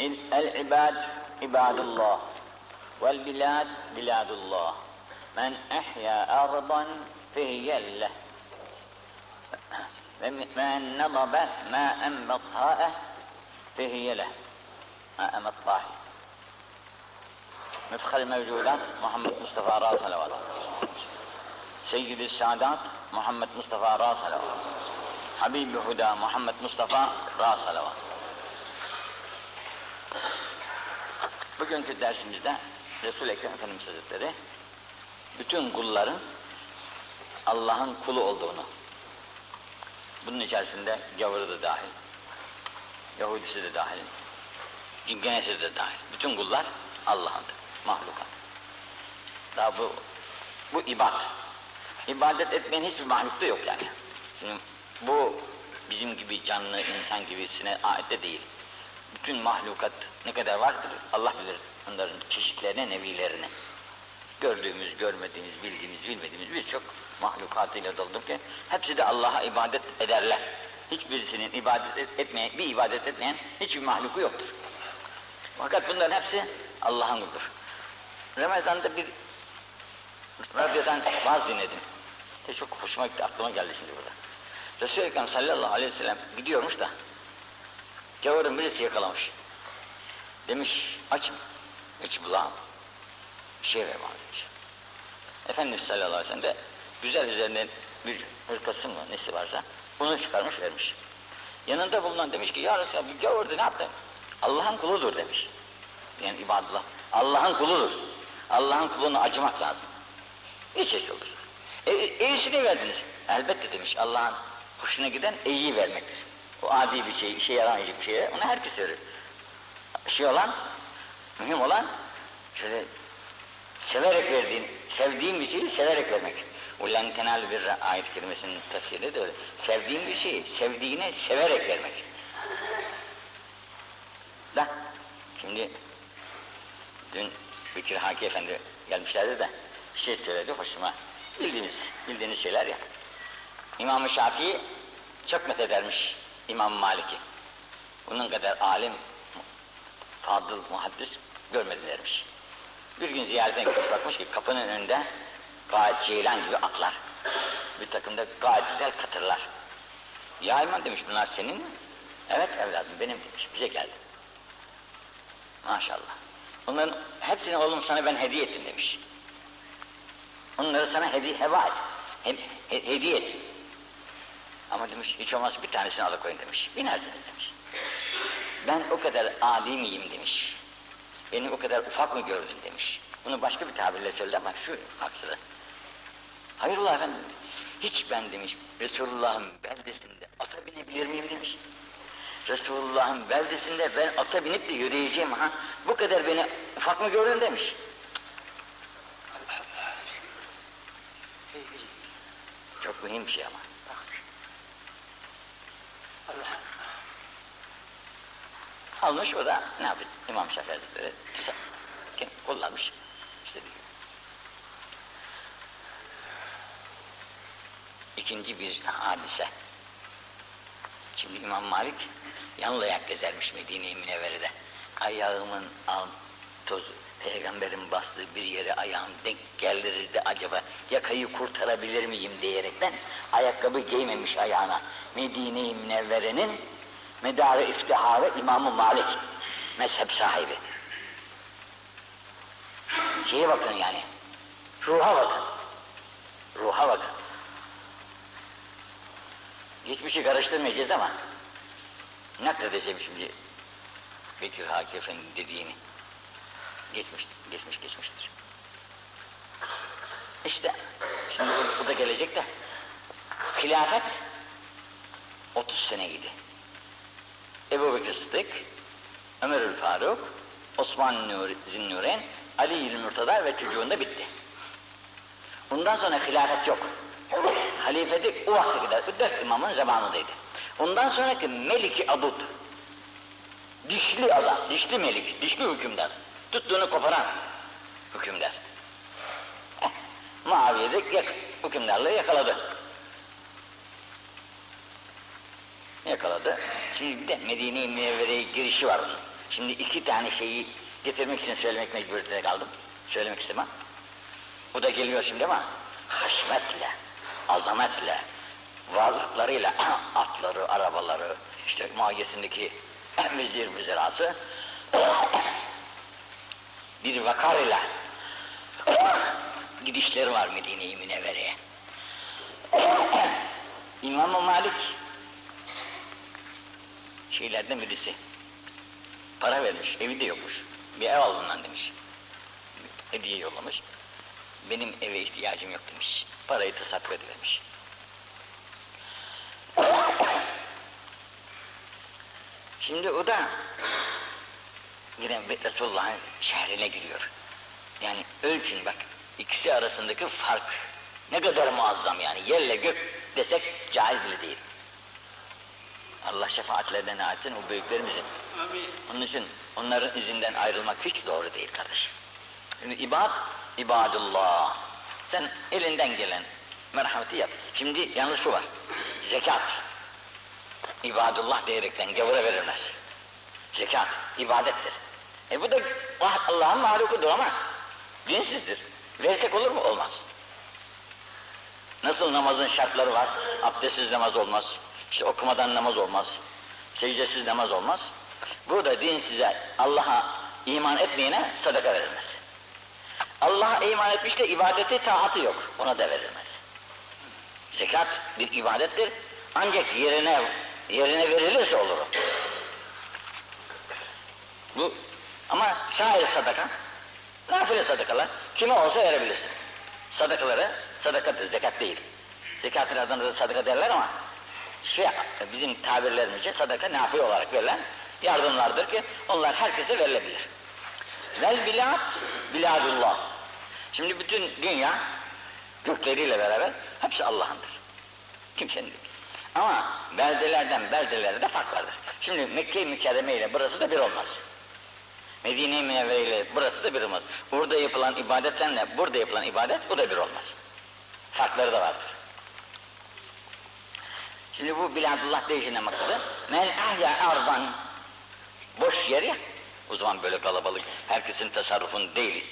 العباد عباد الله والبلاد بلاد الله. من أحيا أرضا فهي له. من نضب ماء مطهاءه فهي له. ماء مطهاه مفخر الموجودات محمد مصطفى راس صلوات سيد السادات محمد مصطفى راس صلوات حبيب هدى محمد مصطفى راس صلوات Bugünkü dersimizde Resul-i Ekrem Efendimiz Hazretleri bütün kulların Allah'ın kulu olduğunu bunun içerisinde gavuru da dahil, Yahudisi de dahil, İngenesi de dahil. Bütün kullar Allah'ındır, mahlukat. Daha bu, bu ibad. İbadet etmeyen hiçbir mahlukta yok yani. Şimdi bu bizim gibi canlı insan gibisine ait de değil. Bütün mahlukat ne kadar vardır Allah bilir onların çeşitlerine, nevilerini. Gördüğümüz, görmediğimiz, bildiğimiz, bilmediğimiz birçok mahlukatıyla dolduk ki hepsi de Allah'a ibadet ederler. Hiçbirisinin ibadet etmeyen, bir ibadet etmeyen hiçbir mahluku yoktur. Fakat bunların hepsi Allah'ın kuludur. Ramazan'da bir radyodan vaaz dinledim. De çok hoşuma gitti, aklıma geldi şimdi burada. Resul-i Ekrem sallallahu aleyhi ve sellem gidiyormuş da gavurun birisi yakalamış. Demiş, açım, iç bulağım. Bir şey ver bana demiş. Efendimiz sallallahu aleyhi ve sellem de güzel üzerinde bir hırkası mı nesi varsa bunu çıkarmış vermiş. Yanında bulunan demiş ki ya Resulallah bir gavurdu ne yaptı? Allah'ın kuludur demiş. Yani ibadullah. Allah'ın kuludur. Allah'ın kuluna acımak lazım. Ne çeşit olur? E, iyisini verdiniz. Elbette demiş Allah'ın hoşuna giden iyi vermektir. O adi bir şey, işe yaramayacak bir şey. Onu herkes verir. Şey olan, mühim olan şöyle severek verdiğin, sevdiğin bir şeyi severek vermek. Ulen tenal bir ayet kelimesinin tefsiri de öyle. Sevdiğin bir şeyi, sevdiğine severek vermek. Da, şimdi dün Bekir Haki Efendi gelmişlerdi de şey söyledi hoşuma. Bildiğiniz, bildiğiniz şeyler ya. İmam-ı Şafii çok methedermiş İmam Malik'i. Bunun kadar alim, fadıl, muhaddis görmedilermiş. Bir gün ziyaretten gidip bakmış ki kapının önünde gayet ceylan gibi atlar. Bir takım da gayet güzel katırlar. Ya imam demiş bunlar senin mi? Evet evladım benim demiş bize geldi. Maşallah. Onların hepsini oğlum sana ben hediye ettim demiş. Onları sana hediye heva et. Hem, he, hediye et. Ama demiş hiç olmazsa bir tanesini alıkoyun demiş. Binersiniz demiş. Ben o kadar adi miyim demiş. Beni o kadar ufak mı gördün demiş. Bunu başka bir tabirle söyledi ama şu aksine. Hayırlı efendim. Hiç ben demiş Resulullah'ın beldesinde ata binebilir miyim demiş. Resulullah'ın beldesinde ben ata binip de yürüyeceğim ha. Bu kadar beni ufak mı gördün demiş. Çok mühim bir şey ama. Allah. Almış o da ne yapıyor? İmam Şafii Hazretleri kim kullanmış. İşte diyor. İkinci bir hadise. Şimdi İmam Malik yanlı ayak gezermiş Medine-i Münevvere'de. Ayağımın al tozu, peygamberin bastığı bir yere ayağım denk gelir de acaba yakayı kurtarabilir miyim diyerekten ayakkabı giymemiş ayağına. Medine-i Münevvere'nin medarı iftiharı İmam-ı Malik, mezhep sahibi. Şeye bakın yani, ruha bakın, ruha bakın. Geçmişi karıştırmayacağız ama nakledeceğim şimdi Bekir Haki Efendi'nin dediğini. Geçmiş, geçmiş, geçmiştir. İşte, şimdi bu, bu da gelecek de, hilafet 30 seneydi. Ebu Bekir Sıddık, Ömerül Faruk, Osman Nur, Zinnuren, Ali İl Mürtada ve çocuğunda bitti. Bundan sonra hilafet yok. Halifelik o vakte kadar, dört imamın zamanındaydı. Ondan sonraki Meliki Adud, dişli adam, dişli melik, dişli hükümdar, tuttuğunu koparan hükümdar. Eh, Muaviye de yak, hükümdarlığı yakaladı. Yakaladı. Şimdi bir de Medine-i Münevvere'ye girişi var. Şimdi iki tane şeyi getirmek için söylemek mecburiyetinde kaldım. Söylemek istemem. Bu da geliyor şimdi ama haşmetle, azametle, varlıklarıyla atları, arabaları, işte mahiyesindeki vezir müzerası bir vakar ile gidişleri var Medine-i Münevvere'ye. İmam-ı Malik şeylerden birisi. Para vermiş, evi de yokmuş. Bir ev al bundan demiş. Hediye yollamış. Benim eve ihtiyacım yok demiş. Parayı tasadduk edivermiş. Şimdi o da yine Resulullah'ın şehrine giriyor. Yani ölçün bak, ikisi arasındaki fark ne kadar muazzam yani, yerle gök desek caiz bile değil. Allah şefaatlerden etsin o büyüklerimizin. Amin. Onun için onların izinden ayrılmak hiç doğru değil kardeşim. Şimdi ibad, ibadullah. Sen elinden gelen merhameti yap. Şimdi yalnız şu var, zekat. İbadullah diyerekten gavura verilmez. Zekat, ibadettir. E bu da Allah'ın mahlukudur ama dinsizdir. Versek olur mu? Olmaz. Nasıl namazın şartları var? Abdestsiz namaz olmaz. İşte okumadan namaz olmaz. Secdesiz namaz olmaz. Burada din size Allah'a iman etmeyene sadaka verilmez. Allah'a iman etmiş de ibadeti taatı yok. Ona da verilmez. Zekat bir ibadettir. Ancak yerine yerine verilirse olur. Bu ama şair sadaka, nafile sadakalar kime olsa verebilirsin. Sadakaları sadakadır, zekat değil. Zekatın adına da sadaka derler ama şey, bizim tabirlerimizce sadaka nafile olarak verilen yardımlardır ki onlar herkese verilebilir. Vel bilad, biladullah. Şimdi bütün dünya gökleriyle beraber hepsi Allah'ındır. Kimsenin değil. Ama beldelerden beldelere de fark vardır. Şimdi Mekke-i Mükerreme ile burası da bir olmaz. Medine-i Münevvere ile burası da bir olmaz. Burada yapılan ibadetlerle burada yapılan ibadet bu da bir olmaz. Farkları da vardır. Şimdi bu biladullah değişinden maksadı. Men ahya ardan boş yer ya. O zaman böyle kalabalık, herkesin tasarrufun değil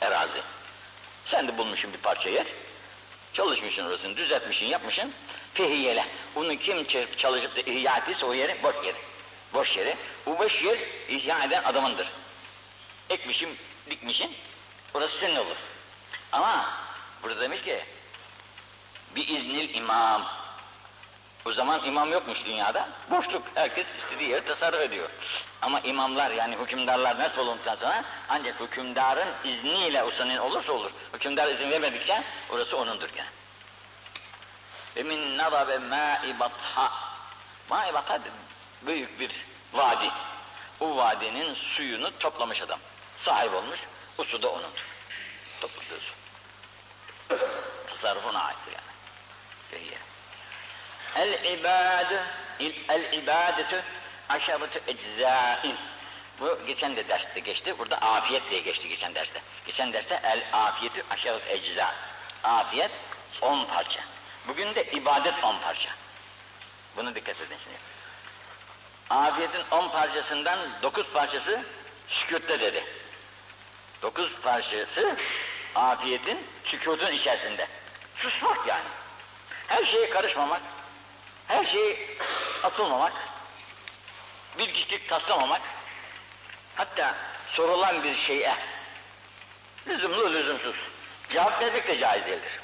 erazi. Sen de bulmuşsun bir parça yer. Çalışmışsın orasını, düzeltmişsin, yapmışsın. Fehiyele. Bunu kim çalışıp da ihya ettiyse o yeri boş yeri. Boş yeri. Bu boş yer ihya eden adamındır. Ekmişim, dikmişin, orası senin olur. Ama burada demiş ki, bir iznil imam. O zaman imam yokmuş dünyada, boşluk. Herkes istediği yeri tasarruf ediyor. Ama imamlar yani hükümdarlar nasıl olunduktan sonra ancak hükümdarın izniyle o senin olursa olur. Hükümdar izin vermedikçe orası onundur gene. Ve min narabe ma'i batha. Ma'i batha büyük bir vadi. O vadinin suyunu toplamış adam. Sahip olmuş, o su da onundur. Topladığı su. Tasarrufuna aittir yani. Fehiyye. El ibadü, el ibadetü aşaratü eczâin. Bu geçen de derste geçti. Burada afiyet diye geçti geçen derste. Geçen derste el afiyetü aşaratü ecza. Afiyet on parça. Bugün de ibadet on parça. Bunu dikkat edin şimdi. Afiyetin on parçasından dokuz parçası sükûtte dedi. Dokuz parçası afiyetin sükûtun içerisinde. Susmak yani. Her şeye karışmamak, her şeye atılmamak, bir kişilik taslamamak, hatta sorulan bir şeye lüzumlu lüzumsuz cevap vermek de caiz değildir.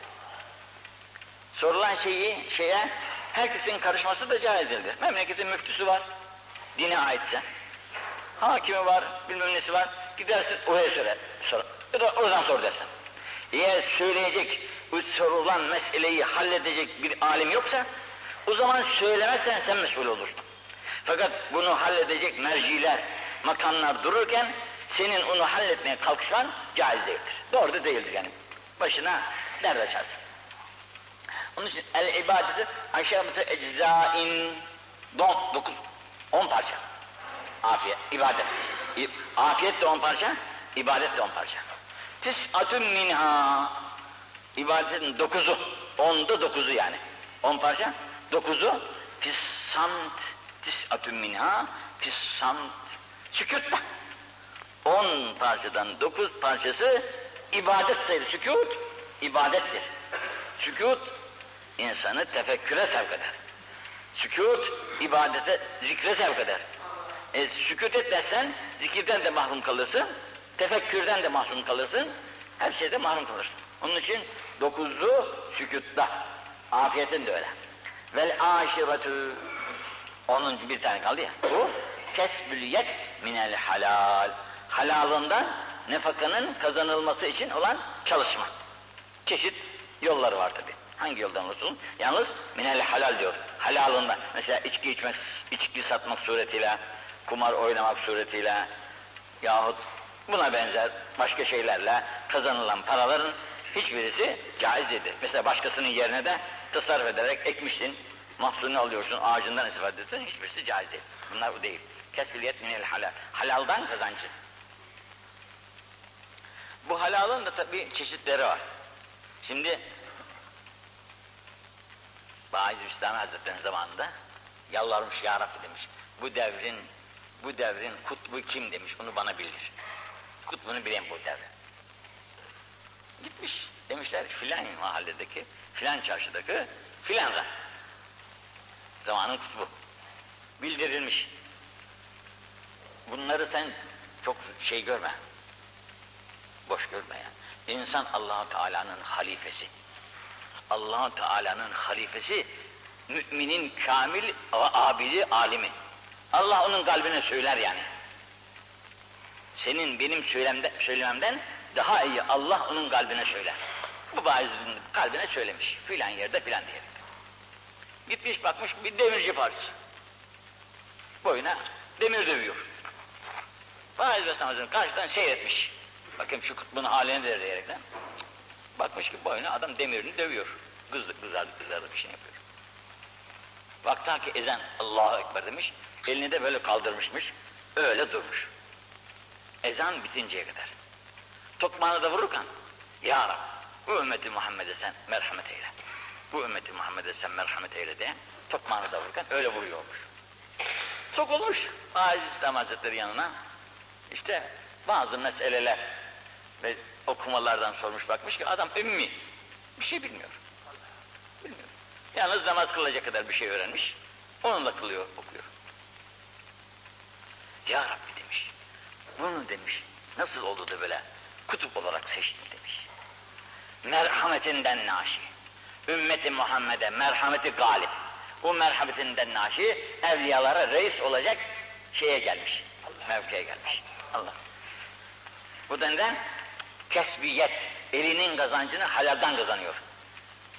Sorulan şeyi şeye herkesin karışması da caiz değildir. Memleketin müftüsü var, dine aitse. Hakimi var, bilmem nesi var, gidersin oraya söyle, sor. Ya da oradan sor dersin. Eğer söyleyecek, bu sorulan meseleyi halledecek bir alim yoksa, o zaman söylemezsen sen mesul olursun. Fakat bunu halledecek merciler, makamlar dururken, senin onu halletmeye kalkışman caiz değildir. Doğru da değildir yani. Başına dert açarsın. Onun için el ibadeti aşağıtı eczain don, dokuz, on parça. Afiyet, ibadet. Afiyet de on parça, ibadet de on parça. Tis'atun minha. İbadetin dokuzu, onda dokuzu yani. On parça, dokuzu fissant tis'atun minha fissant Sükut da. On parçadan dokuz parçası ibadettir. Sükut ibadettir. Sükut insanı tefekküre sevk eder. Sükut ibadete, zikre sevk eder. E, sükut etmezsen zikirden de mahrum kalırsın, tefekkürden de mahrum kalırsın, her şeyde mahrum kalırsın. Onun için dokuzlu sükutta, afiyetin de öyle. Vel aşiretü, onun bir tane kaldı ya, bu kesbül yet minel halal. Halalından nefakanın kazanılması için olan çalışma. Çeşit yolları var tabi. Hangi yoldan olsun? Yalnız minel halal diyor. Halalından. Mesela içki içmek, içki satmak suretiyle, kumar oynamak suretiyle yahut buna benzer başka şeylerle kazanılan paraların hiçbirisi caiz değildir. Mesela başkasının yerine de tasarruf ederek ekmişsin, mahsulünü alıyorsun, ağacından istifade ediyorsun, hiçbirisi caiz değil. Bunlar bu değil. Kesbiliyet minel halal. Halaldan kazancı. Bu halalın da tabii çeşitleri var. Şimdi Baiz Üstami Hazretleri'nin zamanında yalvarmış ya Rabbi demiş. Bu devrin bu devrin kutbu kim demiş onu bana bildir. Kutbunu bilen bu devrin. Gitmiş demişler filan mahalledeki filan çarşıdaki filan zat. Zamanın kutbu. Bildirilmiş. Bunları sen çok şey görme. Boş görme yani. İnsan Allahu Teala'nın halifesi. allah Teala'nın halifesi, müminin kamil ve abidi alimi. Allah onun kalbine söyler yani. Senin benim söylemde, söylememden daha iyi Allah onun kalbine söyler. Bu bazı kalbine söylemiş. Filan yerde filan diye. Gitmiş bakmış bir demirci parçası. Boyuna demir dövüyor. Faiz ve karşıdan seyretmiş. Bakayım şu kutbun haline de diyerekten. Bakmış ki boyuna adam demirini dövüyor. Kızlık kızardık kızardık bir şey yapıyor. Vakta ki ezan Allahu Ekber demiş. Elini de böyle kaldırmışmış. Öyle durmuş. Ezan bitinceye kadar. Tokmağını da vururken Ya Rab bu ümmeti Muhammed'e sen merhamet eyle. Bu ümmeti Muhammed'e sen merhamet eyle diye tokmağını da vururken öyle vuruyormuş. Sokulmuş Aziz İslam Hazretleri yanına. İşte bazı meseleler ve okumalardan sormuş bakmış ki adam ümmi. Bir şey bilmiyor. Bilmiyor. Yalnız namaz kılacak kadar bir şey öğrenmiş. Onunla kılıyor, okuyor. Ya Rabbi demiş. Bunu demiş. Nasıl oldu da böyle kutup olarak seçtin demiş. Merhametinden naşi. Ümmeti Muhammed'e merhameti galip. Bu merhametinden naşi evliyalara reis olacak şeye gelmiş. Mevkiye gelmiş. Allah. Bu neden kesbiyet, elinin kazancını halaldan kazanıyor.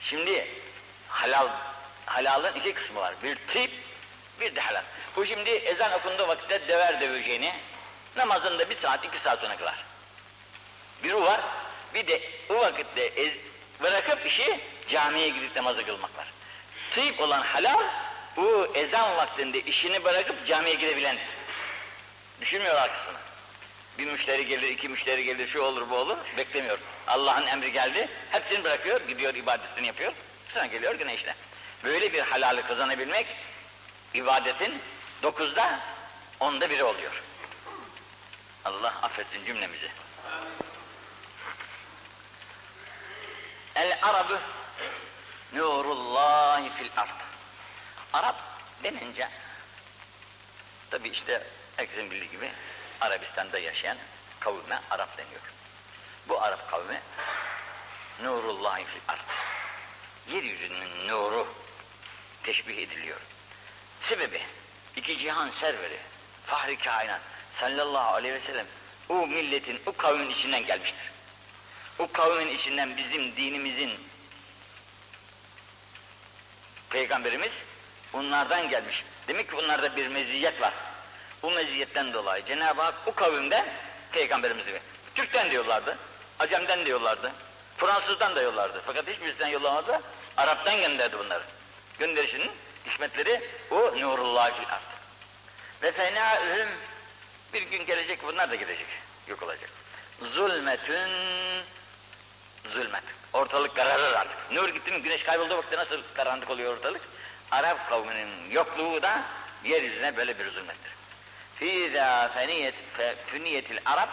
Şimdi halal, halalın iki kısmı var. Bir tip, bir de halal. Bu şimdi ezan okunduğu vakitte döver döveceğini, namazında bir saat, iki saat sonra kılar. Bir o var, bir de o vakitte ez, bırakıp işi camiye gidip namazı kılmak var. Tip olan halal, bu ezan vaktinde işini bırakıp camiye gidebilen. Düşünmüyor arkasını. Bir müşteri gelir, iki müşteri gelir, şu olur bu olur, beklemiyor. Allah'ın emri geldi, hepsini bırakıyor, gidiyor ibadetini yapıyor, sonra geliyor güne işte. Böyle bir halali kazanabilmek, ibadetin dokuzda, onda biri oluyor. Allah affetsin cümlemizi. El Arabı nurullahi fil ard. Arap denince tabi işte herkesin bildiği gibi Arabistan'da yaşayan kavme Arap deniyor. Bu Arap kavmi nurullahi fil ard. Yeryüzünün nuru teşbih ediliyor. Sebebi iki cihan serveri fahri kainat sallallahu aleyhi ve sellem o milletin, o kavmin içinden gelmiştir. O kavmin içinden bizim dinimizin peygamberimiz onlardan gelmiş. Demek ki onlarda bir meziyet var. Bu meziyetten dolayı Cenab-ı Hak o kavimden peygamberimizi Türk'ten diyorlardı, Acem'den diyorlardı, Fransız'dan da yollardı. Fakat hiçbirisinden yollamadı, Arap'tan gönderdi bunları. Gönderişinin hikmetleri o nurullah fil ard. Ve fenaühüm bir gün gelecek bunlar da gidecek. Yok olacak. Zulmetün zulmet. Ortalık kararır artık. Nur gitti mi güneş kaybolduğu vakitte nasıl karanlık oluyor ortalık? Arap kavminin yokluğu da yeryüzüne böyle bir zulmettir. Fîzâ feniyetil Arap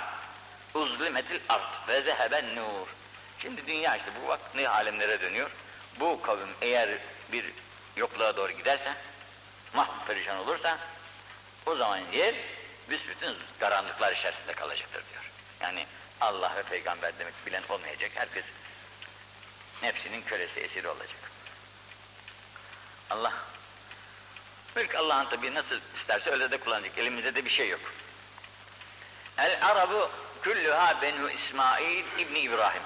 uzlimetil ard ve zeheben nur. Şimdi dünya işte bu vakit ne alemlere dönüyor. Bu kavim eğer bir yokluğa doğru giderse, mahv perişan olursa, o zaman yer büsbütün karanlıklar içerisinde kalacaktır diyor. Yani Allah ve peygamber demek bilen olmayacak. Herkes nefsinin kölesi, esiri olacak. Allah mülk Allah'ın tabi nasıl isterse öyle de kullanacak. Elimizde de bir şey yok. El Arabu küllüha benu İsmail İbni İbrahim.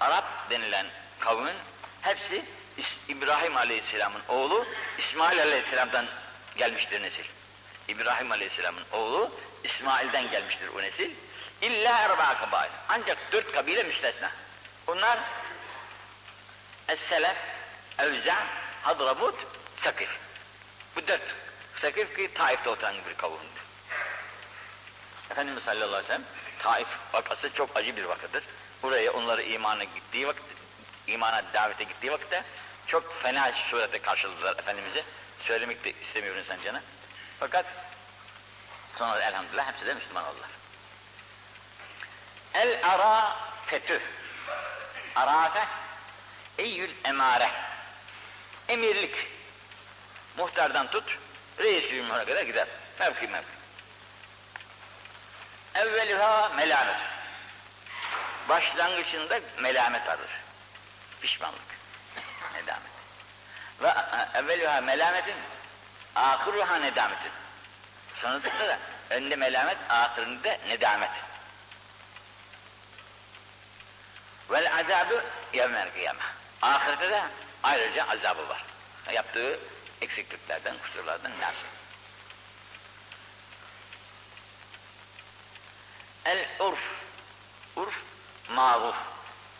Arap denilen kavmin hepsi İbrahim Aleyhisselam'ın oğlu İsmail Aleyhisselam'dan gelmiştir nesil. İbrahim Aleyhisselam'ın oğlu İsmail'den gelmiştir o nesil. İlla erba kabail. Ancak dört kabile müstesna. Bunlar Es-Selef, Evza, Hadramut, Sakif. Bu dört. Sakif ki Taif'te oturan bir kavimdir. Efendimiz sallallahu aleyhi ve sellem Taif vakası çok acı bir vakıdır. Buraya onları imana gittiği vakit, imana davete gittiği vakitte çok fena surette karşıladılar Efendimiz'i. Söylemek de istemiyor insan canı. Fakat sonra elhamdülillah hepsi de Müslüman oldular. El ara fetüh. Arafe eyyül emare. Emirlik. Muhtardan tut, reis cumhur'a kadar gider. Mevki mevki. Evveliha melamet. Başlangıçında melamet vardır. Pişmanlık. Nedamet. Ve e, evveliha melametin, ahıruha nedametin. Sonrasında da önde melamet, ahirinde nedamet. Vel azabı yevmel kıyame. Ahirette de ayrıca azabı var. Yaptığı eksikliklerden, kusurlardan ne El urf. Urf, maruf.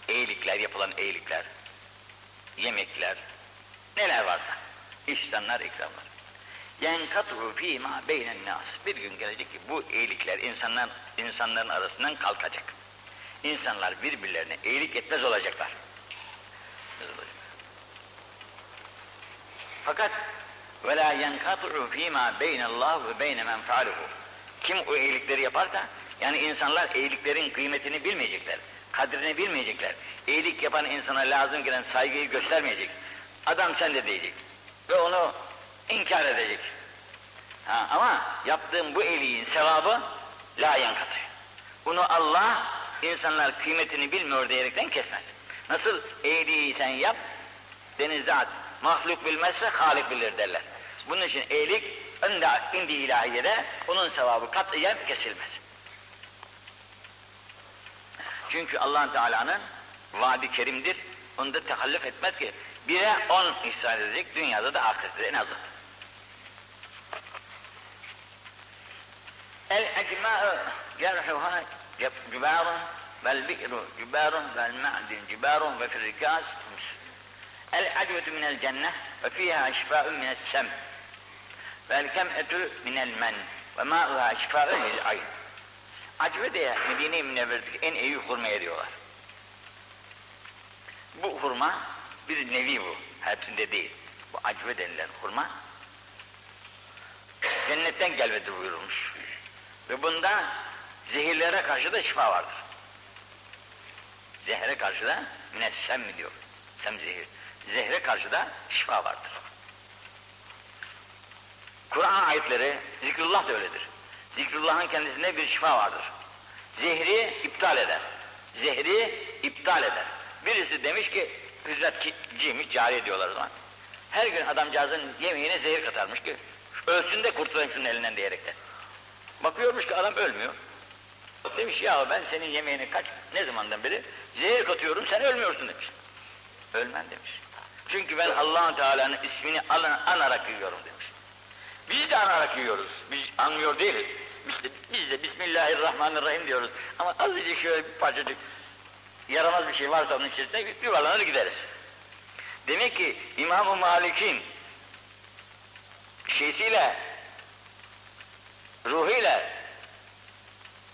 Eğilikler, yapılan eğilikler. Yemekler. Neler varsa. İhsanlar, ikramlar. Yenkatru fîmâ beynen nas. Bir gün gelecek ki bu eğilikler insanlar, insanların arasından kalkacak. İnsanlar birbirlerine eğilik etmez olacaklar. Fakat ve la yenkatru fîmâ beynallah ve beyne men. Kim o iyilikleri yaparsa, yani insanlar iyiliklerin kıymetini bilmeyecekler, kadrini bilmeyecekler. İyilik yapan insana lazım gelen saygıyı göstermeyecek. Adam sen de diyecek ve onu inkar edecek. Ha, ama yaptığım bu iyiliğin sevabı la yenkatı. Bunu Allah insanlar kıymetini bilmiyor diyerekten kesmez. Nasıl iyiliği sen yap, denize at, mahluk bilmezse halik bilir derler. Bunun için iyilik indi ilahiyede onun sevabı katiyen kesilmez. Çünkü allah Teala'nın vaadi kerimdir. Onu da tehallüf etmez ki. Bire on ihsan edecek, dünyada da ahirette en azı. El-ecma'u cerhuha cübarun vel bi'ru cübarun vel ma'din cübarun ve firrikas El-acvetu minel cennet ve fiha şifa'un minel sem vel kem'etu minel men ve ma'uha şifa'un lil ayn Acve diye Medine-i Münevver'deki en iyi hurmaya diyorlar. Bu hurma bir nevi bu. Hepsinde değil. Bu acve denilen hurma cennetten gelmedi buyurulmuş. Ve bunda zehirlere karşı da şifa vardır. Zehre karşı da minessem mi diyor. Sem zehir. Zehre karşı da şifa vardır. Kur'an ayetleri, zikrullah da öyledir. Zikrullah'ın kendisinde bir şifa vardır. Zehri iptal eder. Zehri iptal eder. Birisi demiş ki, hizmetçiymiş, cari diyorlar o zaman. Her gün adamcağızın yemeğine zehir katarmış ki, ölsün de kurtulayım şunun elinden diyerekten. Bakıyormuş ki adam ölmüyor. Demiş ya ben senin yemeğine kaç, ne zamandan beri zehir katıyorum, sen ölmüyorsun demiş. Ölmem demiş. Çünkü ben allah Teala'nın ismini anarak yiyorum demiş. Biz de anarak yiyoruz. Biz anmıyor değiliz. Biz de, biz de Bismillahirrahmanirrahim diyoruz. Ama azıcık şöyle bir parçacık yaramaz bir şey varsa onun içerisinde yuvarlanır gideriz. Demek ki İmam-ı Malik'in şeysiyle, ruhuyla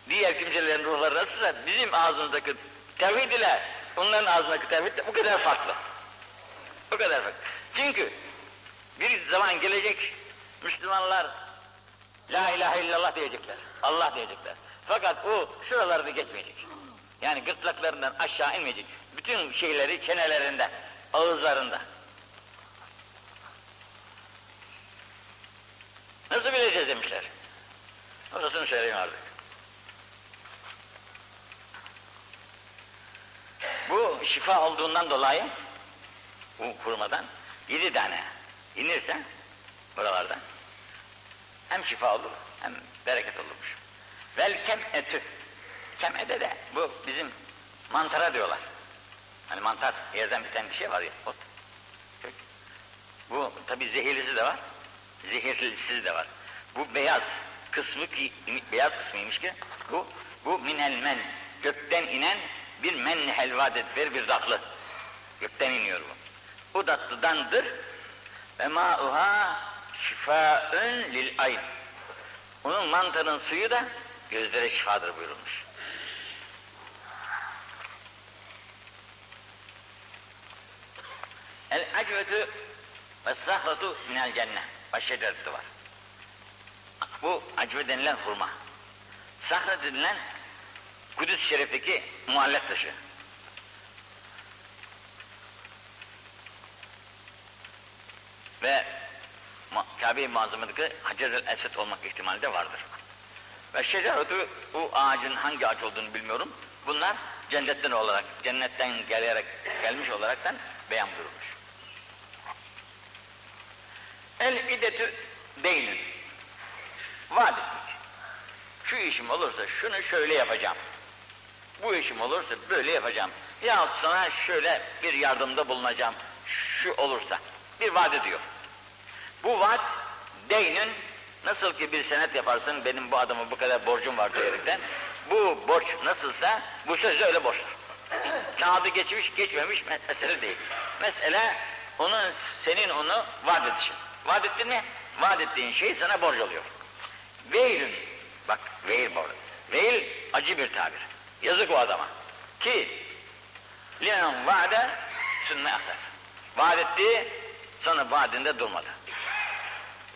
diğer kimselerin ruhları nasılsa bizim ağzımızdaki tevhid ile onların ağzındaki tevhid de bu kadar farklı. Bu kadar farklı. Çünkü bir zaman gelecek Müslümanlar La ilahe illallah diyecekler. Allah diyecekler. Fakat o şuralarda geçmeyecek. Yani gırtlaklarından aşağı inmeyecek. Bütün şeyleri çenelerinde, ağızlarında. Nasıl bileceğiz demişler. Orasını söyleyeyim artık. Bu şifa olduğundan dolayı bu kurmadan yedi tane inirse buralardan hem şifa olur hem bereket olurmuş. Vel kem etü. Kem ede de bu bizim mantara diyorlar. Hani mantar yerden biten bir şey var ya ot. Bu tabi zehirlisi de var. Zehirlisi de var. Bu beyaz kısmı ki beyaz kısmıymış ki bu bu minel men gökten inen bir men helva dedikleri bir tatlı. Gökten iniyor bu. O tatlıdandır. Ve ma'uha şifaun lil ayn. Onun mantarın suyu da gözlere şifadır buyurulmuş. El acvetü ve sahratu minel cennet. Başşedereti var. Bu acve denilen hurma. Sahra denilen Kudüs Şerif'teki muallak taşı. Ve Kabe-i Muazzama'daki Hacer-ül Esed olmak ihtimali de vardır. Ve şeceratu, bu ağacın hangi ağaç olduğunu bilmiyorum. Bunlar cennetten olarak, cennetten gelerek, gelmiş olaraktan beyan buyurmuş. El idetü değinin. Vaat etmek. Şu işim olursa şunu şöyle yapacağım. Bu işim olursa böyle yapacağım. Ya sana şöyle bir yardımda bulunacağım. Şu olursa. Bir vaat ediyor. Bu vaat deynin nasıl ki bir senet yaparsın benim bu adama bu kadar borcum var diyerekten bu borç nasılsa bu söz de öyle borçtur. Kağıdı geçmiş geçmemiş mesele değil. Mesele onun senin onu vaat edişin. Vaat ettin mi? Vaat ettiğin şey sana borç oluyor. Veilün. Bak veil borç. Veil acı bir tabir. Yazık o adama. Ki limen vaade sünne ahler. Vaat etti sonra vaadinde durmadı.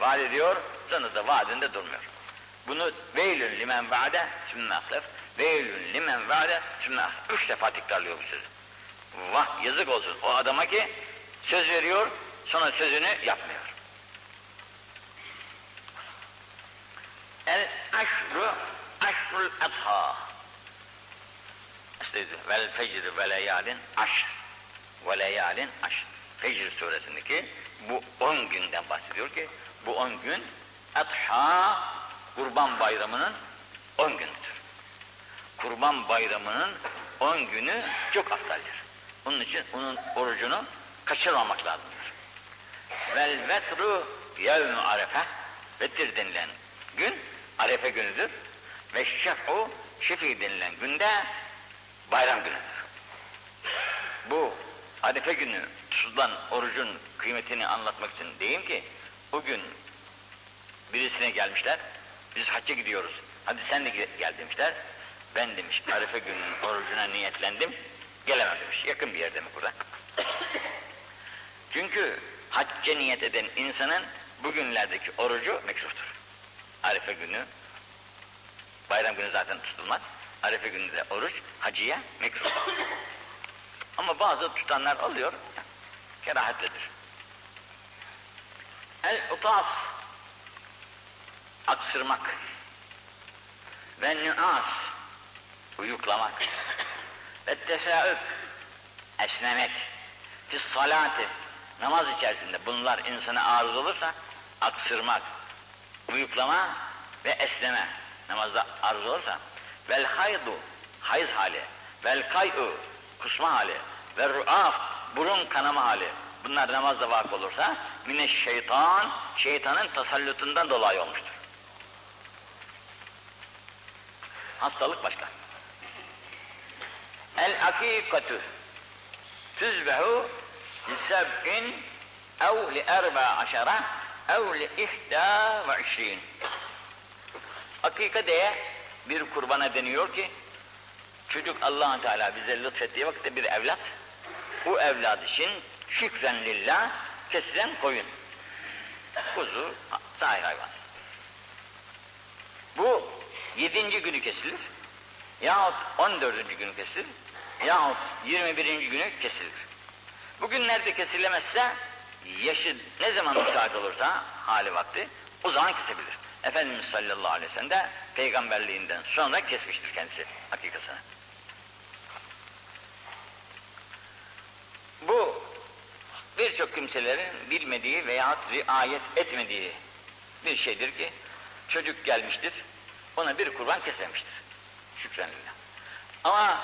Vaat ediyor sonra da vaadinde durmuyor. Bunu veilün limen vaade sünne ahler. Veilün limen vaade sünne ahler. Üç defa tekrarlıyor bu sözü. Vah yazık olsun o adama ki söz veriyor sonra sözünü yapmıyor. El aşru aşrul adha. İşte vel fecr ve leyalin aşr. Ve leyalin aşr. Fecr suresindeki bu on günden bahsediyor ki bu on gün adha kurban bayramının on günüdür. Kurban bayramının on günü çok aftaldir. Onun için onun orucunu kaçırmamak lazımdır. Vel vetru yevmü arefe vetir denilen gün arefe günüdür. Ve şef'u şefi denilen günde bayram günüdür. Bu arefe günü tutulan orucun kıymetini anlatmak için diyeyim ki bugün birisine gelmişler biz hacca gidiyoruz. Hadi sen de gel demişler. Ben demiş arefe gününün orucuna niyetlendim. Gelemem demiş. Yakın bir yerde mi burada? Çünkü hacca niyet eden insanın bugünlerdeki orucu mekruhtur. Arefe günü bayram günü zaten tutulmaz. Arefe günü de oruç hacıya mekruh. Ama bazı tutanlar oluyor kerahatlidir el utas aksırmak. Ve nüas. Uyuklamak. Ve tesaüp esnemek. Fis salati. Namaz içerisinde bunlar insana arız olursa aksırmak uyuklama ve esneme. Namazda arız olursa vel haydu hayız hali vel kay'u kusma hali ve ru'af burun kanama hali. Bunlar namazda vakı olursa mine şeytan şeytanın tasallutundan dolayı olmuştur. Hastalık başka. El akikatü tüzbehu li seb'in ev li erba aşara ev li ihda ve işrin. Akika diye bir kurbana deniyor ki çocuk allah Teala bize lütfettiği vakitte bir evlat bu evlad için şükren lillah kesilen koyun. Kuzu, sahih hayvan. Bu yedinci günü kesilir. Yahut on dördüncü günü kesilir. Yahut yirmi birinci günü kesilir. Bugünlerde kesilemezse yaşı ne zaman müsait olursa hali vakti o zaman kesebilir. Efendimiz sallallahu aleyhi ve sellem de peygamberliğinden sonra kesmiştir kendisi hakikasını. Bu birçok kimselerin bilmediği veya riayet etmediği bir şeydir ki çocuk gelmiştir, ona bir kurban kesmemiştir. Şükranillah. Ama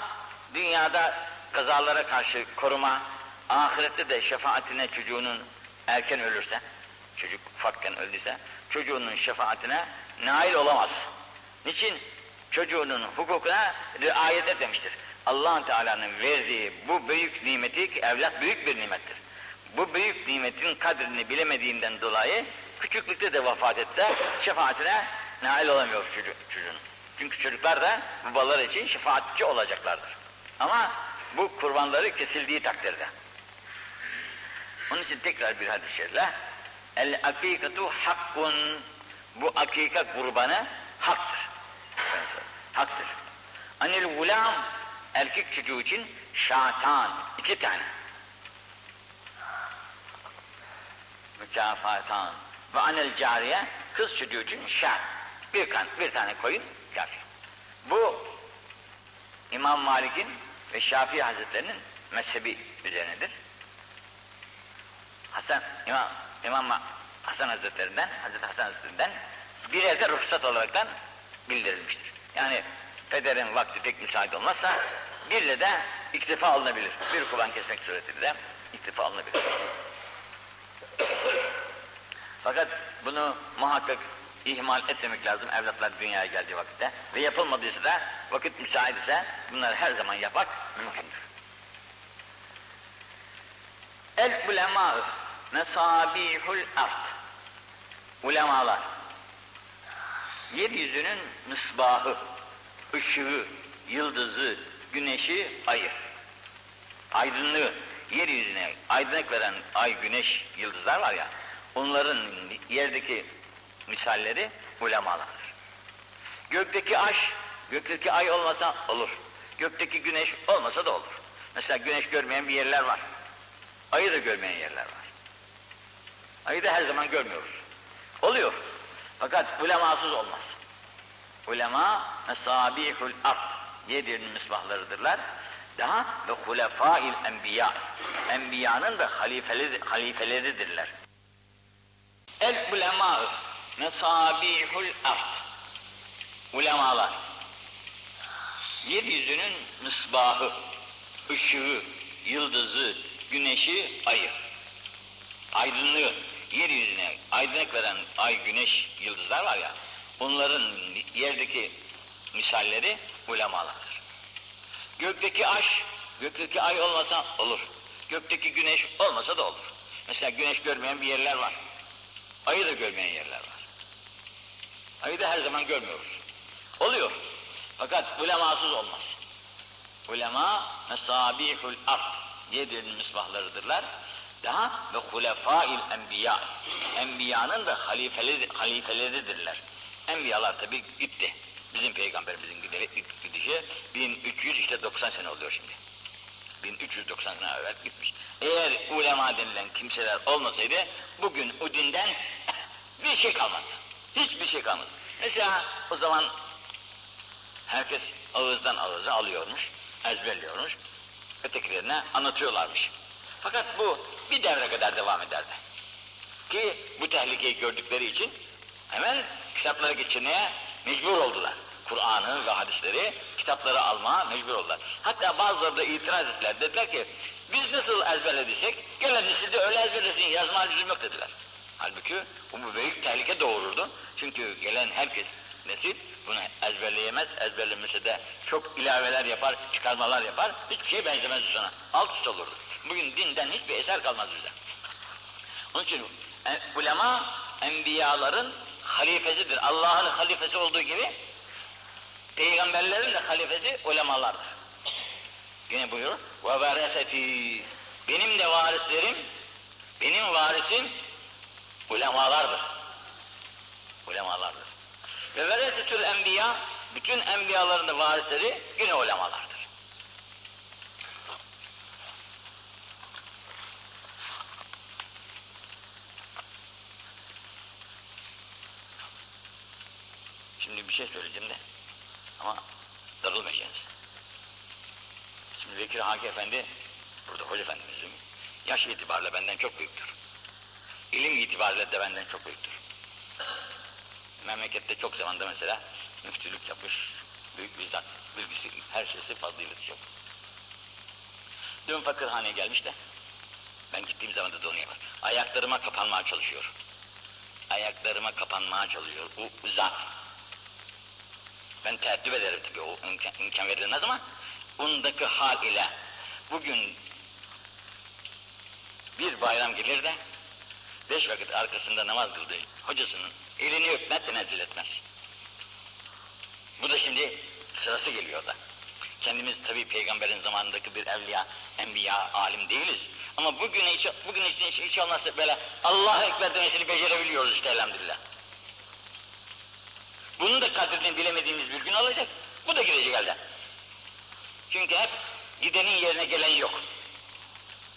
dünyada kazalara karşı koruma, ahirette de şefaatine çocuğunun erken ölürse, çocuk ufakken öldüyse, çocuğunun şefaatine nail olamaz. Niçin? Çocuğunun hukukuna riayet etmemiştir. allah Teala'nın verdiği bu büyük nimeti ki evlat büyük bir nimettir. Bu büyük nimetin kadrini bilemediğinden dolayı küçüklükte de vefat etse şefaatine nail olamıyor çocuğun. Çünkü çocuklar da babalar için şefaatçi olacaklardır. Ama bu kurbanları kesildiği takdirde. Onun için tekrar bir hadis-i şerifle El akikatu hakkun bu akika kurbanı haktır. Haktır. Anil gulam erkek çocuğu için şatan iki tane. Mükafatan ve anel cariye kız çocuğu için şat. Bir, kan, bir tane koyun kafi. Bu İmam Malik'in ve Şafii Hazretleri'nin mezhebi üzerinedir. Hasan İmam İmam Hasan Hazretlerinden, Hazreti Hasan Hazretlerinden bir yerde ruhsat olaraktan bildirilmiştir. Yani pederin vakti tek müsait olmazsa birle de iktifa alınabilir. Bir kurban kesmek suretiyle iktifa alınabilir. Fakat bunu muhakkak ihmal etmemek lazım evlatlar dünyaya geldiği vakitte. Ve yapılmadıysa da vakit müsait ise bunları her zaman yapmak mümkündür. El ulemâ mesabihul ard. Ulemalar. Yeryüzünün misbahı, ışığı, yıldızı, güneşi, ayı. Aydınlığı, yeryüzüne aydınlık veren ay, güneş, yıldızlar var ya, onların yerdeki misalleri ulemalardır. Gökteki aş, gökteki ay olmasa olur. Gökteki güneş olmasa da olur. Mesela güneş görmeyen bir yerler var. Ayı da görmeyen yerler var. Ayı da her zaman görmüyoruz. Oluyor. Fakat ulemasız olmaz. Ulema mesabihul ard. Yedir'in misbahlarıdırlar. Daha ve hulefail enbiya. Enbiyanın da halifeleri, halifeleridirler. El ulema mesabihul ard. Ulemalar. Yeryüzünün misbahı, ışığı, yıldızı, güneşi, ayı. Aydınlığı, yeryüzüne aydınlık veren ay, güneş, yıldızlar var ya, onların yerdeki misalleri ulemalardır. Gökteki aş, gökteki ay olmasa olur. Gökteki güneş olmasa da olur. Mesela güneş görmeyen bir yerler var. Ayı da görmeyen yerler var. Ayı da her zaman görmüyoruz. Oluyor. Fakat ulemasız olmaz. Ulema mesabihul ard. Yedir'in misbahlarıdırlar. Daha ve hulefail enbiya. Enbiyanın da halifeleri, halifeleridirler. Enbiyalar tabi gitti. Bizim peygamberimizin gidişi 1300 işte 90 sene oluyor şimdi. 1390 sene evvel gitmiş. Eğer ulema denilen kimseler olmasaydı bugün o dinden bir şey kalmaz. Hiçbir şey kalmaz. Mesela o zaman herkes ağızdan ağıza alıyormuş, ezberliyormuş, ötekilerine anlatıyorlarmış. Fakat bu bir devre kadar devam ederdi. Ki bu tehlikeyi gördükleri için hemen kitapları geçirmeye mecbur oldular. Kur'an'ı ve hadisleri, kitapları almaya mecbur oldular. Hatta bazıları da itiraz ettiler. Dediler ki, biz nasıl ezberlediysek, gelen nesil de öyle ezberlesin, yazma lüzum yok dediler. Halbuki bu büyük tehlike doğururdu. Çünkü gelen herkes nesil bunu ezberleyemez, ezberlemese de çok ilaveler yapar, çıkarmalar yapar, hiçbir şey benzemez sana. Alt üst olurdu. Bugün dinden hiçbir eser kalmaz bize. Onun için e, ulema enbiyaların halifesidir. Allah'ın halifesi olduğu gibi peygamberlerin de halifesi ulemalardır. Yine buyuruyor. Ve vereseti benim de varislerim benim varisim ulemalardır. Ulemalardır. Ve veresetül enbiya, bütün enbiyaların da varisleri yine ulemalardır. Şimdi bir şey söyleyeceğim de ama darılmayacaksınız. Şimdi Bekir Efendi, burada Hoca Efendimiz'in yaş itibariyle benden çok büyüktür. İlim itibariyle de benden çok büyüktür. Memlekette çok zamanda mesela müftülük yapmış, büyük zat, bilgisi, her şeysi fazileti çok. Dün fakirhaneye gelmiş de, ben gittiğim zaman da onu yapar. Ayaklarıma kapanmaya çalışıyor. Ayaklarıma kapanmaya çalışıyor. Bu zat. Ben teəddüp ederim tabii o imkan, imkan verilmez ama bundaki hal ile bugün bir bayram gelir de beş vakit arkasında namaz kıldığı hocasının elini öpmez tenezzül etmez. Bu da şimdi sırası geliyor da. Kendimiz tabii peygamberin zamanındaki bir evliya, enbiya, alim değiliz. Ama bugün hiç, bugün hiç, hiç olmazsa böyle Allah-u Ekber demesini becerebiliyoruz işte elhamdülillah. Bunun da kadrini bilemediğimiz bir gün olacak. Bu da gidecek elden. Çünkü hep gidenin yerine gelen yok.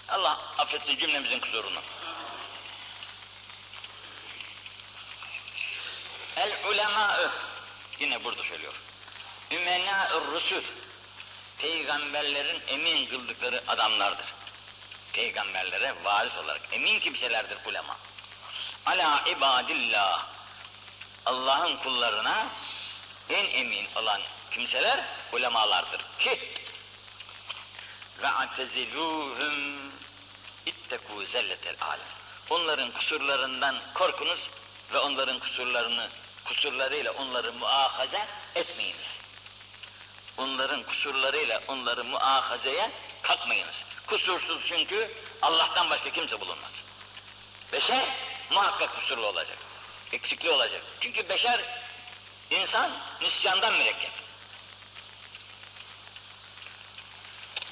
Allah affetsin cümlemizin kusurunu. El ulemâ'ı yine burada söylüyor. Ümenâ'ı rusul peygamberlerin emin kıldıkları adamlardır. Peygamberlere varis olarak emin kimselerdir ulema. Ala ibadillah Allah'ın kullarına en emin olan kimseler ulemalardır ki ve ateziluhum ittekû zelletel alem. Onların kusurlarından korkunuz ve onların kusurlarını kusurlarıyla onları muahaze etmeyiniz. Onların kusurlarıyla onları muahazeye kalkmayınız. Kusursuz çünkü Allah'tan başka kimse bulunmaz. Beşer muhakkak kusurlu olacak. Eksikli olacak. Çünkü beşer insan nisyandan mürekkep.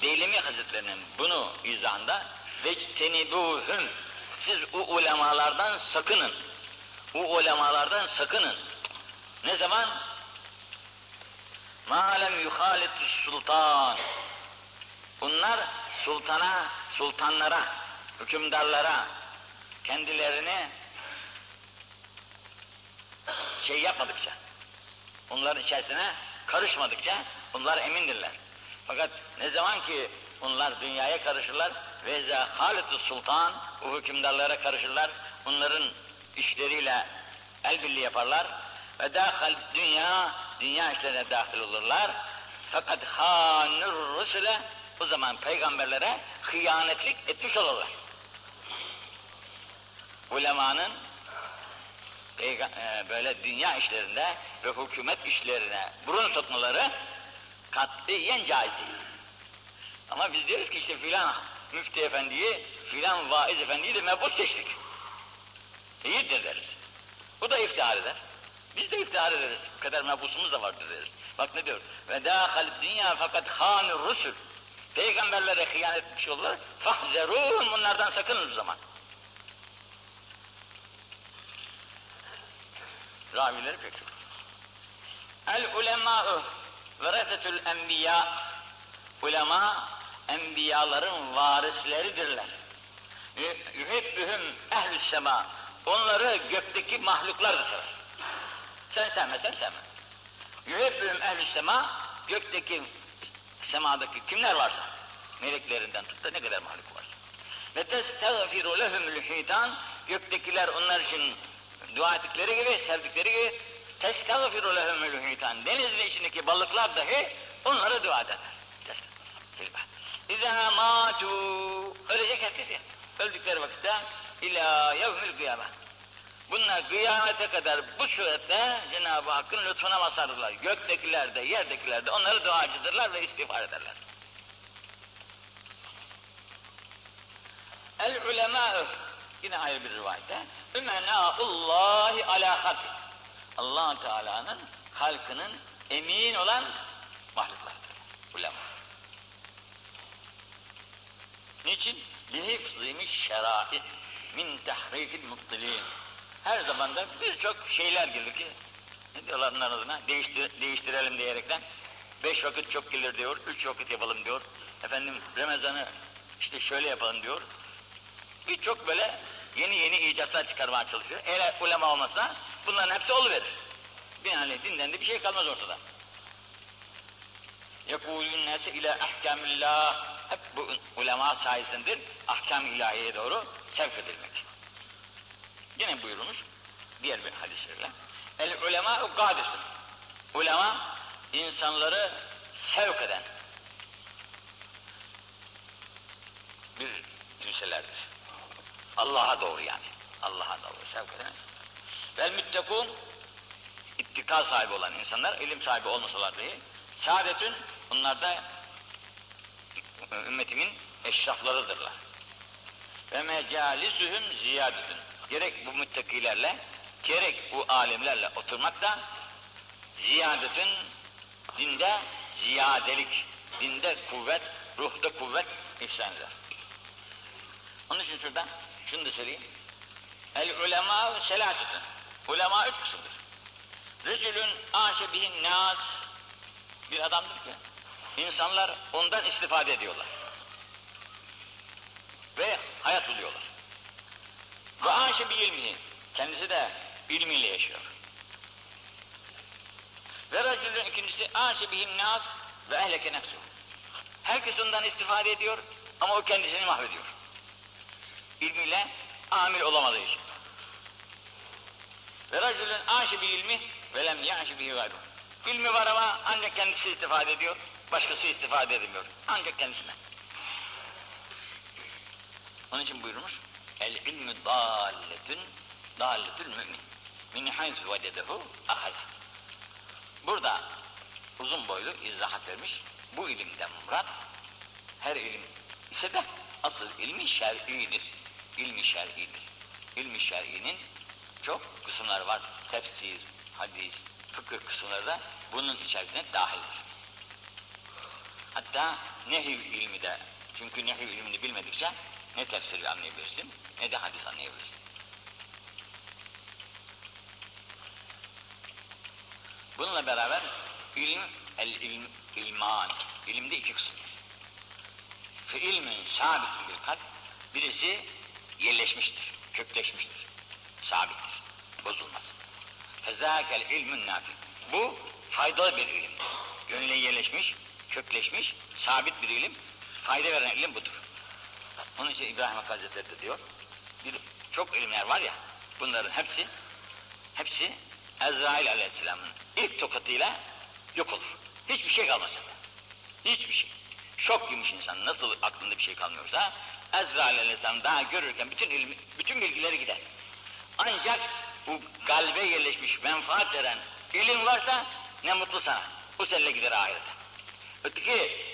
Deylemi Hazretlerinin bunu izahında vectenibuhum siz o ulemalardan sakının. O ulemalardan sakının. Ne zaman? Malem yuhalitus sultan. Bunlar sultana, sultanlara, hükümdarlara kendilerini şey yapmadıkça, onların içerisine karışmadıkça onlar emindirler. Fakat ne zaman ki onlar dünyaya karışırlar ve za halitus sultan o hükümdarlara karışırlar, onların işleriyle el birliği yaparlar ve dahil dünya, dünya işlerine dahil olurlar. Fakat hanur rusule o zaman peygamberlere hıyanetlik etmiş olurlar. Ulemanın böyle dünya işlerinde ve hükümet işlerine burun sokmaları katiyen caiz değil. Ama biz diyoruz ki işte filan müftü efendiyi, filan vaiz efendiyi de mebus seçtik. İyidir deriz. Bu da iftihar eder. Biz de iftihar ederiz. Bu kadar mebusumuz da vardır deriz. Bak ne diyor? Ve dâhal dünya fakat hânur rusul. Peygamberlere hıyanet etmiş olurlar. Fahzerûhum bunlardan sakının o zaman. Ravileri pek çok. El ulemâ'ı veresetül enbiya ulema enbiyaların varisleridirler. Yuhibbühüm ehlü sema onları gökteki mahluklar da sever. Sen sevmesen sevme. Yuhibbühüm ehlü sema gökteki semadaki kimler varsa meleklerinden tut da ne kadar mahluk varsa. Ve testağfiru lehumül hitan göktekiler onlar için dua ettikleri gibi, sevdikleri gibi testağfiru lehumül hitan denizin içindeki balıklar dahi onlara dua ederler. İzâ mâtû ölecek herkes ya. Öldükleri vakitte ilâ yevmül kıyamet. Bunlar kıyamete kadar bu surette Cenab-ı Hakk'ın lütfuna mazhardırlar. Göktekiler de, yerdekiler de onları duacıdırlar ve istiğfar ederler. El ulemâ'ı yine ayrı bir rivayette ümenâullâhi alâ halk. Allah Teala'nın halkının emin olan mahluklardır. Ulema. Niçin? Lihifzîmiş şerait min tehrikil muttilîn. Her zamanda birçok şeyler gelir ki ne diyorlar bunların adına? Değiştir, değiştirelim diyerekten. Beş vakit çok gelir diyor, üç vakit yapalım diyor. Efendim Ramazan'ı işte şöyle yapalım diyor. Birçok böyle yeni yeni icatlar çıkarmaya çalışıyor. Eğer ulema olmasa bunların hepsi oluverir. Binaenaleyh dinden de bir şey kalmaz ortada. يَقُولُ النَّاسِ اِلَى اَحْكَامِ اللّٰهِ Hep bu ulema sayesindir ahkam ilahiye doğru sevk edilmek. Yine buyurmuş diğer bir hadis-i El ulema gâdesin. Ulema insanları sevk eden bir kimselerdir. Allah'a doğru yani. Allah'a doğru sevk eden. Vel müttekûn ittika sahibi olan insanlar, ilim sahibi olmasalar dahi saadetün bunlar da ümmetimin eşraflarıdırlar. Ve mecalisuhum ziyadetün. Gerek bu müttakilerle, gerek bu alimlerle oturmak da ziyadetün dinde ziyadelik, dinde kuvvet, ruhta kuvvet ihsan eder. Onun için şurada şunu da söyleyeyim. El ulema ve. Ulema üç kısımdır. Rücülün aşe bihin nas bir adamdır ki insanlar ondan istifade ediyorlar. Ve hayat buluyorlar. Ve aşe ilmi kendisi de ilmiyle yaşıyor. Ve racülün ikincisi aşe bihim nas ve ehleke nefsu. Herkes ondan istifade ediyor ama o kendisini mahvediyor. İlmiyle amil olamadığı için. Ve racülün aşe bir ilmi ve lem ya'şe bihi gayru. İlmi var ama ancak kendisi istifade ediyor, başkası istifade edemiyor. Ancak kendisine. Onun için buyurmuş, el ilmü dalletün, dalletül mümin. Min hayzu vecedehu ahaz. Burada uzun boylu izahat vermiş. Bu ilimden murat, her ilim ise de asıl ilmi şer'idir. İlmi şer'idir. İlmi şer'inin çok kısımları var. Tefsir, hadis, fıkıh kısımları da bunun içerisine dahildir. Hatta nehiv ilmi de, çünkü nehiv ilmini bilmedikçe ne tefsiri anlayabilirsin, ne de hadis anlayabilirsin. Bununla beraber ilim, el ilm, ilman, ilimde iki kısım. Fe ilmin sabitin bir kalp, birisi yerleşmiştir, kökleşmiştir, sabittir, bozulmaz. Fezâkel ilmün nafi. Bu faydalı bir ilimdir. Gönüle yerleşmiş, kökleşmiş, sabit bir ilim, fayda veren ilim budur. Onun için İbrahim Hazretleri de diyor, bir, çok ilimler var ya, bunların hepsi, hepsi Ezrail Aleyhisselam'ın ilk tokatıyla yok olur. Hiçbir şey kalmaz. Hiçbir şey. Şok yemiş insan nasıl aklında bir şey kalmıyorsa, Ezrail Aleyhisselam daha görürken bütün ilmi, bütün bilgileri gider. Ancak bu kalbe yerleşmiş menfaat veren ilim varsa ne mutlu sana. Bu seninle gider ahirete. Öteki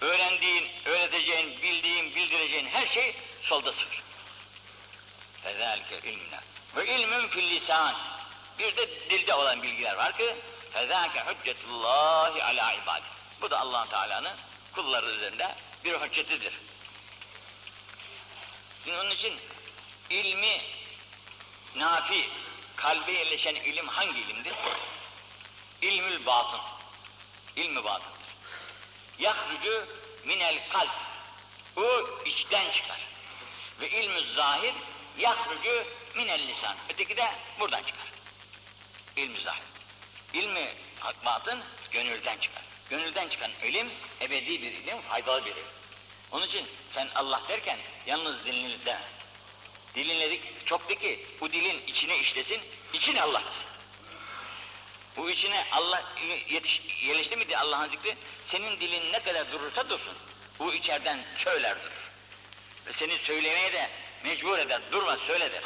öğrendiğin, öğreteceğin, bildiğin, bildireceğin her şey solda sıfır. Fezalike ilmine. Ve ilmün fil lisan. Bir de dilde olan bilgiler var ki fezalike hüccetullahi ala ibadi. Bu da allah Teala'nın kulları üzerinde bir hüccetidir. Şimdi onun için ilmi nafi, kalbe yerleşen ilim hangi ilimdir? İlmül batın. İlmi batındır. Yahrucu minel kalp. O içten çıkar. Ve ilmü zahir yahrucu minel lisan. Öteki de buradan çıkar. İlmi zahir. İlmi batın gönülden çıkar. Gönülden çıkan ilim ebedi bir ilim, faydalı bir ilim. Onun için sen Allah derken yalnız dilinle Dilinledik çok de ki bu dilin içine işlesin, için Allah. Bu içine Allah yetiş, yerleşti miydi Allah'ın zikri? Senin dilin ne kadar durursa dursun. Bu içeriden söyler durur. Ve seni söylemeye de mecbur eder. Durma söyle der.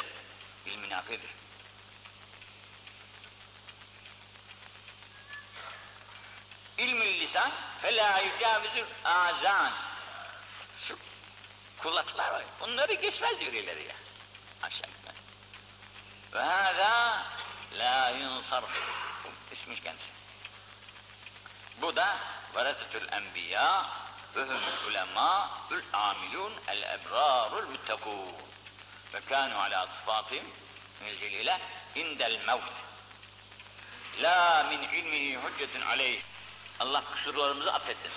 Hakkıdır. İlmül lisan felâ yücâvizül azan. Kulaklar var. Onları geçmez diyor ileri ya aşağı yukarı. Ve hâzâ lâ yunsarf. İsmiş kendisi. Bu da veresetül enbiya ve humul ulemâ'ül amilûn el ebrârul müttekûn. Ve kânû alâ sıfâtihim minel celîle indel mevt. La min ilmihi hüccetun aleyh. Allah kusurlarımızı affetsin.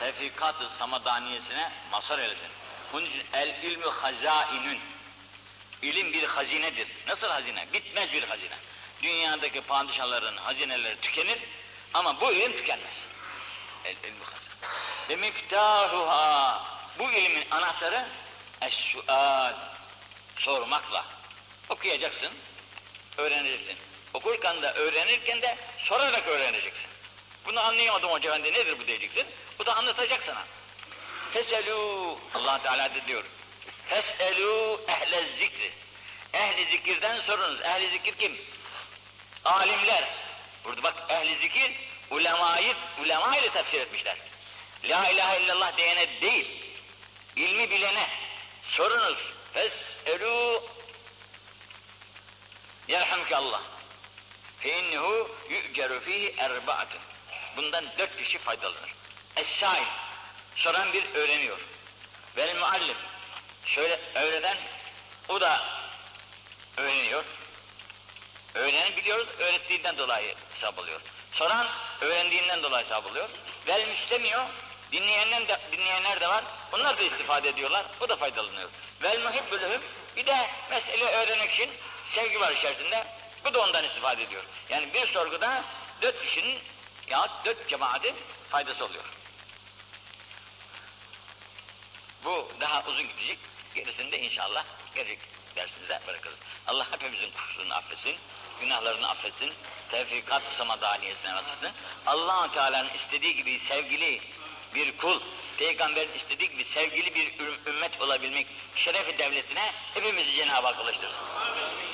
Tevfikat-ı samadaniyesine mazhar eylesin. Bunun için el ilmü hazainün. İlim bir hazinedir. Nasıl hazine? Bitmez bir hazine. Dünyadaki padişahların hazineleri tükenir ama bu ilim tükenmez. El hazine. Ve miftahuha. Bu ilmin anahtarı es-sual. Sormakla. Okuyacaksın, öğreneceksin. Okurken de öğrenirken de sorarak öğreneceksin. Bunu anlayamadım hoca efendi nedir bu diyeceksin. Bu da anlatacak sana. Feselu Allah Teala da diyor. Feselu ehle zikri. Ehli zikirden sorunuz. Ehli zikir kim? Alimler. Burada bak ehli zikir ulemayı ulema ile tefsir etmişler. La ilahe illallah diyene değil. ilmi bilene sorunuz. Feselu yerhamke Allah. Fe innehu yu'ceru fihi erba'atun. Bundan dört kişi faydalanır. Es-sail, soran bir öğreniyor. Vel muallim, şöyle öğreten, o da öğreniyor. Öğrenen biliyoruz, öğrettiğinden dolayı hesap alıyor. Soran, öğrendiğinden dolayı hesap alıyor. Vel müstemiyor, dinleyenler de, dinleyenler de var, onlar da istifade ediyorlar, o da faydalanıyor. Vel muhibbülühüm, bir de mesele öğrenmek için sevgi var içerisinde, bu da ondan istifade ediyor. Yani bir sorguda dört kişinin ya dört cemaatin faydası oluyor. Bu daha uzun gidecek. Gerisini de inşallah gelecek dersimize bırakırız. Allah hepimizin kusurunu affetsin, günahlarını affetsin, tevfikat samadaniyesine nasıl etsin. allah Teala'nın istediği gibi sevgili bir kul, peygamberin istediği gibi sevgili bir ümmet olabilmek şerefi devletine hepimizi Cenab-ı Hak ulaştırsın. Amin.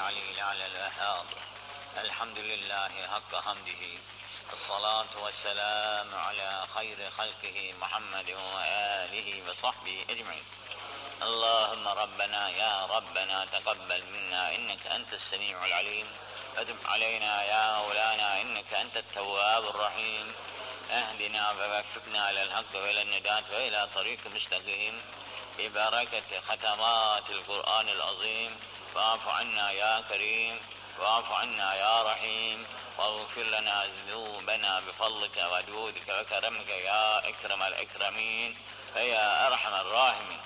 العلي الأعلى الوهاب الحمد لله حق حمده. الصلاة والسلام على خير خلقه محمد وآله وصحبه أجمعين. اللهم ربنا يا ربنا تقبل منا إنك أنت السميع العليم. فتب علينا يا مولانا إنك أنت التواب الرحيم. اهدنا ووفقنا إلى الحق وإلى النداة وإلى طريق مستقيم. ببركة ختمات القرآن العظيم. واعف عنا يا كريم واعف عنا يا رحيم. واغفر لنا ذنوبنا بفضلك وجودك وكرمك يا أكرم الأكرمين فيا أرحم الراحمين.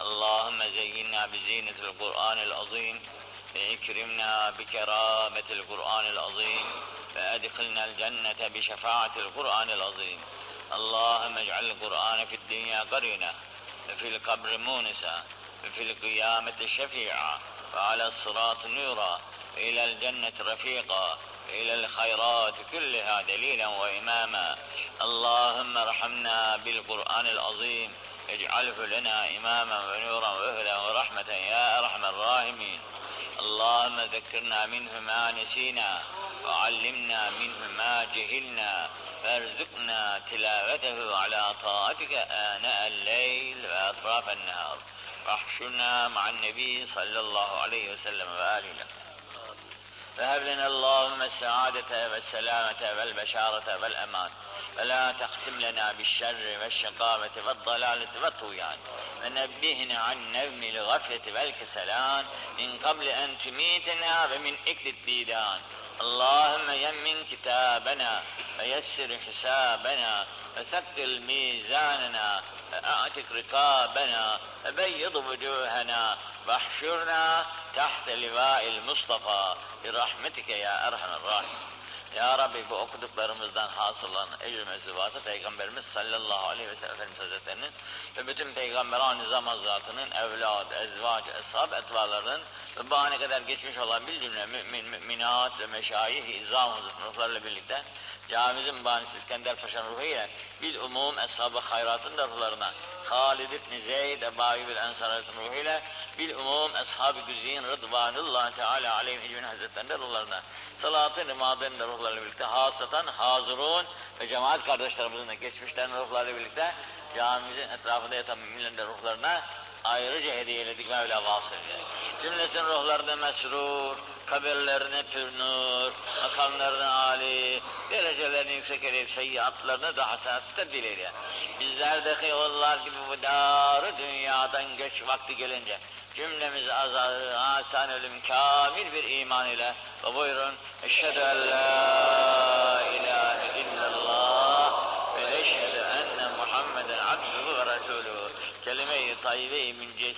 اللهم زينا بزينة القرآن العظيم اكرمنا بكرامة القرآن العظيم فأدخلنا الجنة بشفاعة القرآن العظيم. اللهم اجعل القرآن في الدنيا قرينا في القبر مونسا في القيامة شفيعا. وعلى الصراط نورا. إلى الجنة رفيقا. إلى الخيرات كلها دليلا وإماما. اللهم ارحمنا بالقرآن العظيم. اجعله لنا إماما ونورا وهدى ورحمة يا أرحم الراحمين. اللهم ذكرنا منه ما نسينا. وعلمنا منه ما جهلنا. فارزقنا تلاوته على طاعتك آناء الليل وأطراف النهار. واحشرنا مع النبي صلى الله عليه وسلم وآله. فهب لنا اللهم السعادة والسلامة والبشارة والأمان. فلا تختم لنا بالشر والشقامة والضلالة والطغيان. ونبهنا عن نوم الغفلة والكسلان. من قبل أن تميتنا ومن إكل الديدان. اللهم يمن كتابنا ويسر حسابنا وثقل ميزاننا وأعتق رقابنا وبيض وجوهنا واحشرنا تحت لواء المصطفى برحمتك ya erhamer rahim. Ya Rabbi bu okuduklarımızdan hasılan ecr mezubatı Peygamberimiz sallallahu aleyhi ve sellem Efendimiz Hazretlerinin ve bütün peygamberan nizam hazretlerinin evlad, ezvac, eshab, etvalarının ve bu ana kadar geçmiş olan bir cümle mümin, müminat ve meşayih-i izam ruhlarla birlikte camimizin banisi İskender Paşa'nın ruhuyla bil umum eshab-ı hayratın da ruhlarına Halid ibn Zeyd Ebayi bil Ensar'ın ruhuyla bil umum eshab-ı güzin rıdvanullah teala aleyhim ecmin hazretlerinin ruhlarına salatı rimadın da ruhlarıyla birlikte hasatan hazırun ve cemaat kardeşlerimizin de geçmişlerin ruhlarıyla birlikte camimizin etrafında yatan müminlerin de ruhlarına ayrıca hediye eyledik Mevla vasıl Cümlesin ruhlarını mesrur, kabirlerine pür nur, makamlarını âli, derecelerini yüksek edip seyyiatlarını da hasenat tebdil eyle. Bizler de hıyvallar gibi bu dar dünyadan göç vakti gelince cümlemiz azarı, asan ölüm, kamil bir iman ile ve buyurun eşhedü en la ilahe illallah ve eşhedü enne Muhammeden abduhu ve resulühü kelime-i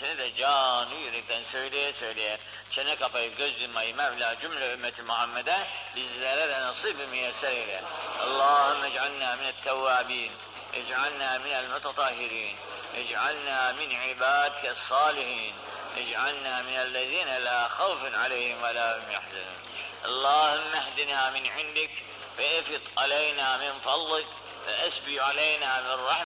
müncesini de canı yürekten söyleye söyleye çene kapayıp göz yummayı Mevla cümle ümmeti Muhammed'e bizlere de nasip-i müyesser eyle. Allahümme ec'alna minet tevvabin ec'alna minel mutatahhirin ec'alna min ibadike salihin ec'alna minellezine la havfun aleyhim ve la hum yahzanun. Allahümme ehdina min indik ve efit aleyna min fadlik ve esbi aleyna min rahmetik